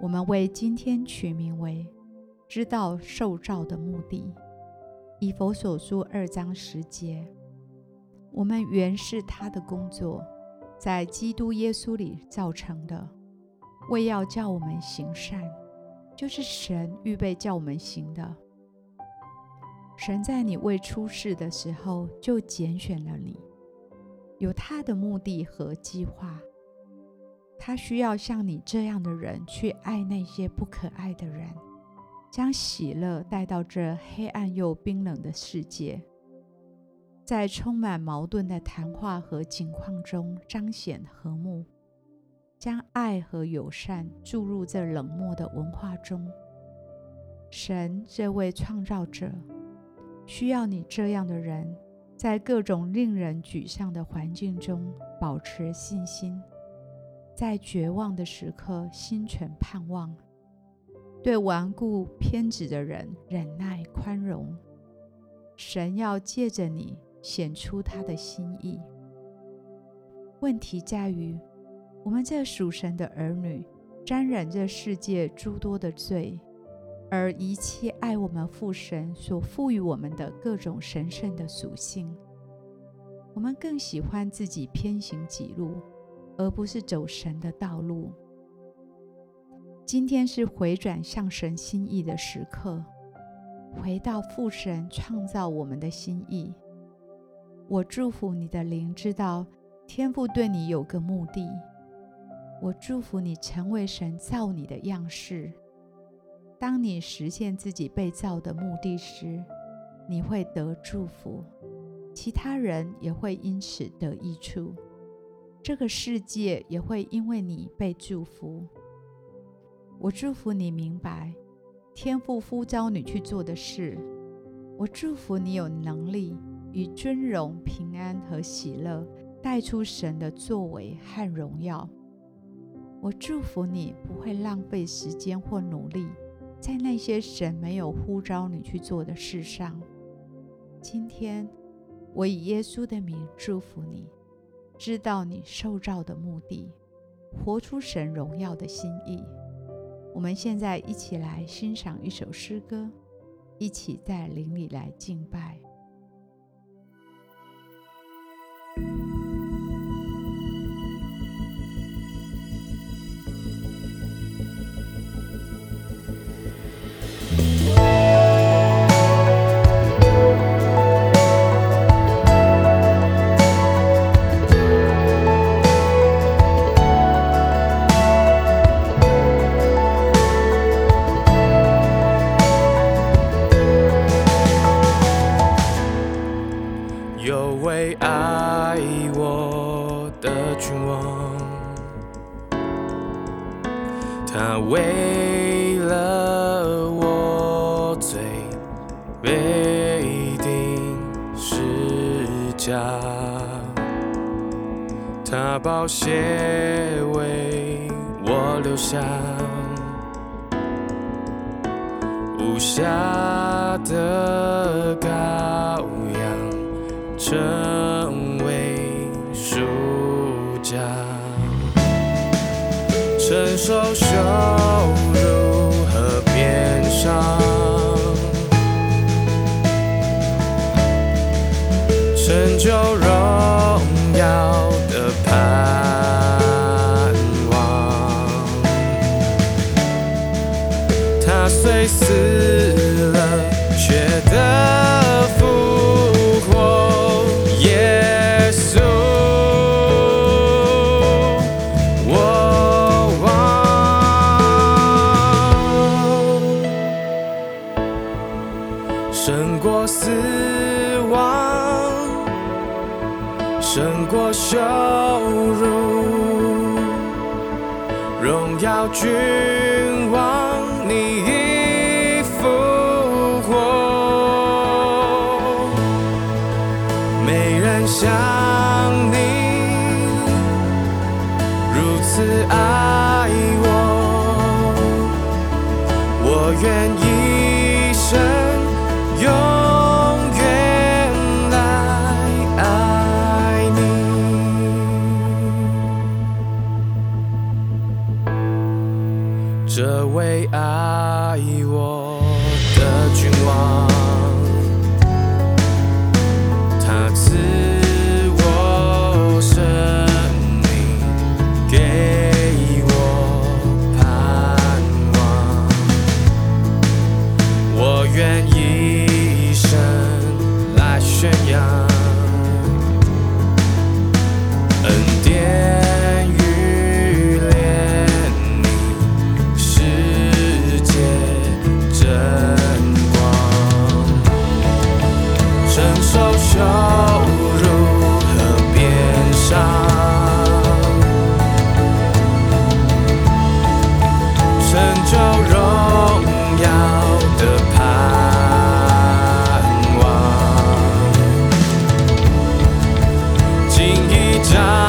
我们为今天取名为“知道受造的目的”。以佛所书二章十节，我们原是他的工作，在基督耶稣里造成的，为要叫我们行善，就是神预备叫我们行的。神在你未出世的时候就拣选了你，有他的目的和计划。他需要像你这样的人去爱那些不可爱的人，将喜乐带到这黑暗又冰冷的世界，在充满矛盾的谈话和景况中彰显和睦，将爱和友善注入这冷漠的文化中。神这位创造者需要你这样的人，在各种令人沮丧的环境中保持信心。在绝望的时刻，心存盼望；对顽固偏执的人忍耐宽容。神要借着你显出他的心意。问题在于，我们这属神的儿女沾染这世界诸多的罪，而遗弃爱我们父神所赋予我们的各种神圣的属性。我们更喜欢自己偏行己路。而不是走神的道路。今天是回转向神心意的时刻，回到父神创造我们的心意。我祝福你的灵，知道天父对你有个目的。我祝福你成为神造你的样式。当你实现自己被造的目的时，你会得祝福，其他人也会因此得益处。这个世界也会因为你被祝福。我祝福你明白天父呼召你去做的事。我祝福你有能力以尊荣、平安和喜乐带出神的作为和荣耀。我祝福你不会浪费时间或努力在那些神没有呼召你去做的事上。今天，我以耶稣的名祝福你。知道你受造的目的，活出神荣耀的心意。我们现在一起来欣赏一首诗歌，一起在灵里来敬拜。他宝血为我留下，无瑕的羔羊成为赎价。承受羞辱和鞭伤，成就荣耀的辱，荣爱我的君王。承受羞辱和变伤，成就荣耀的盼望。敬一章。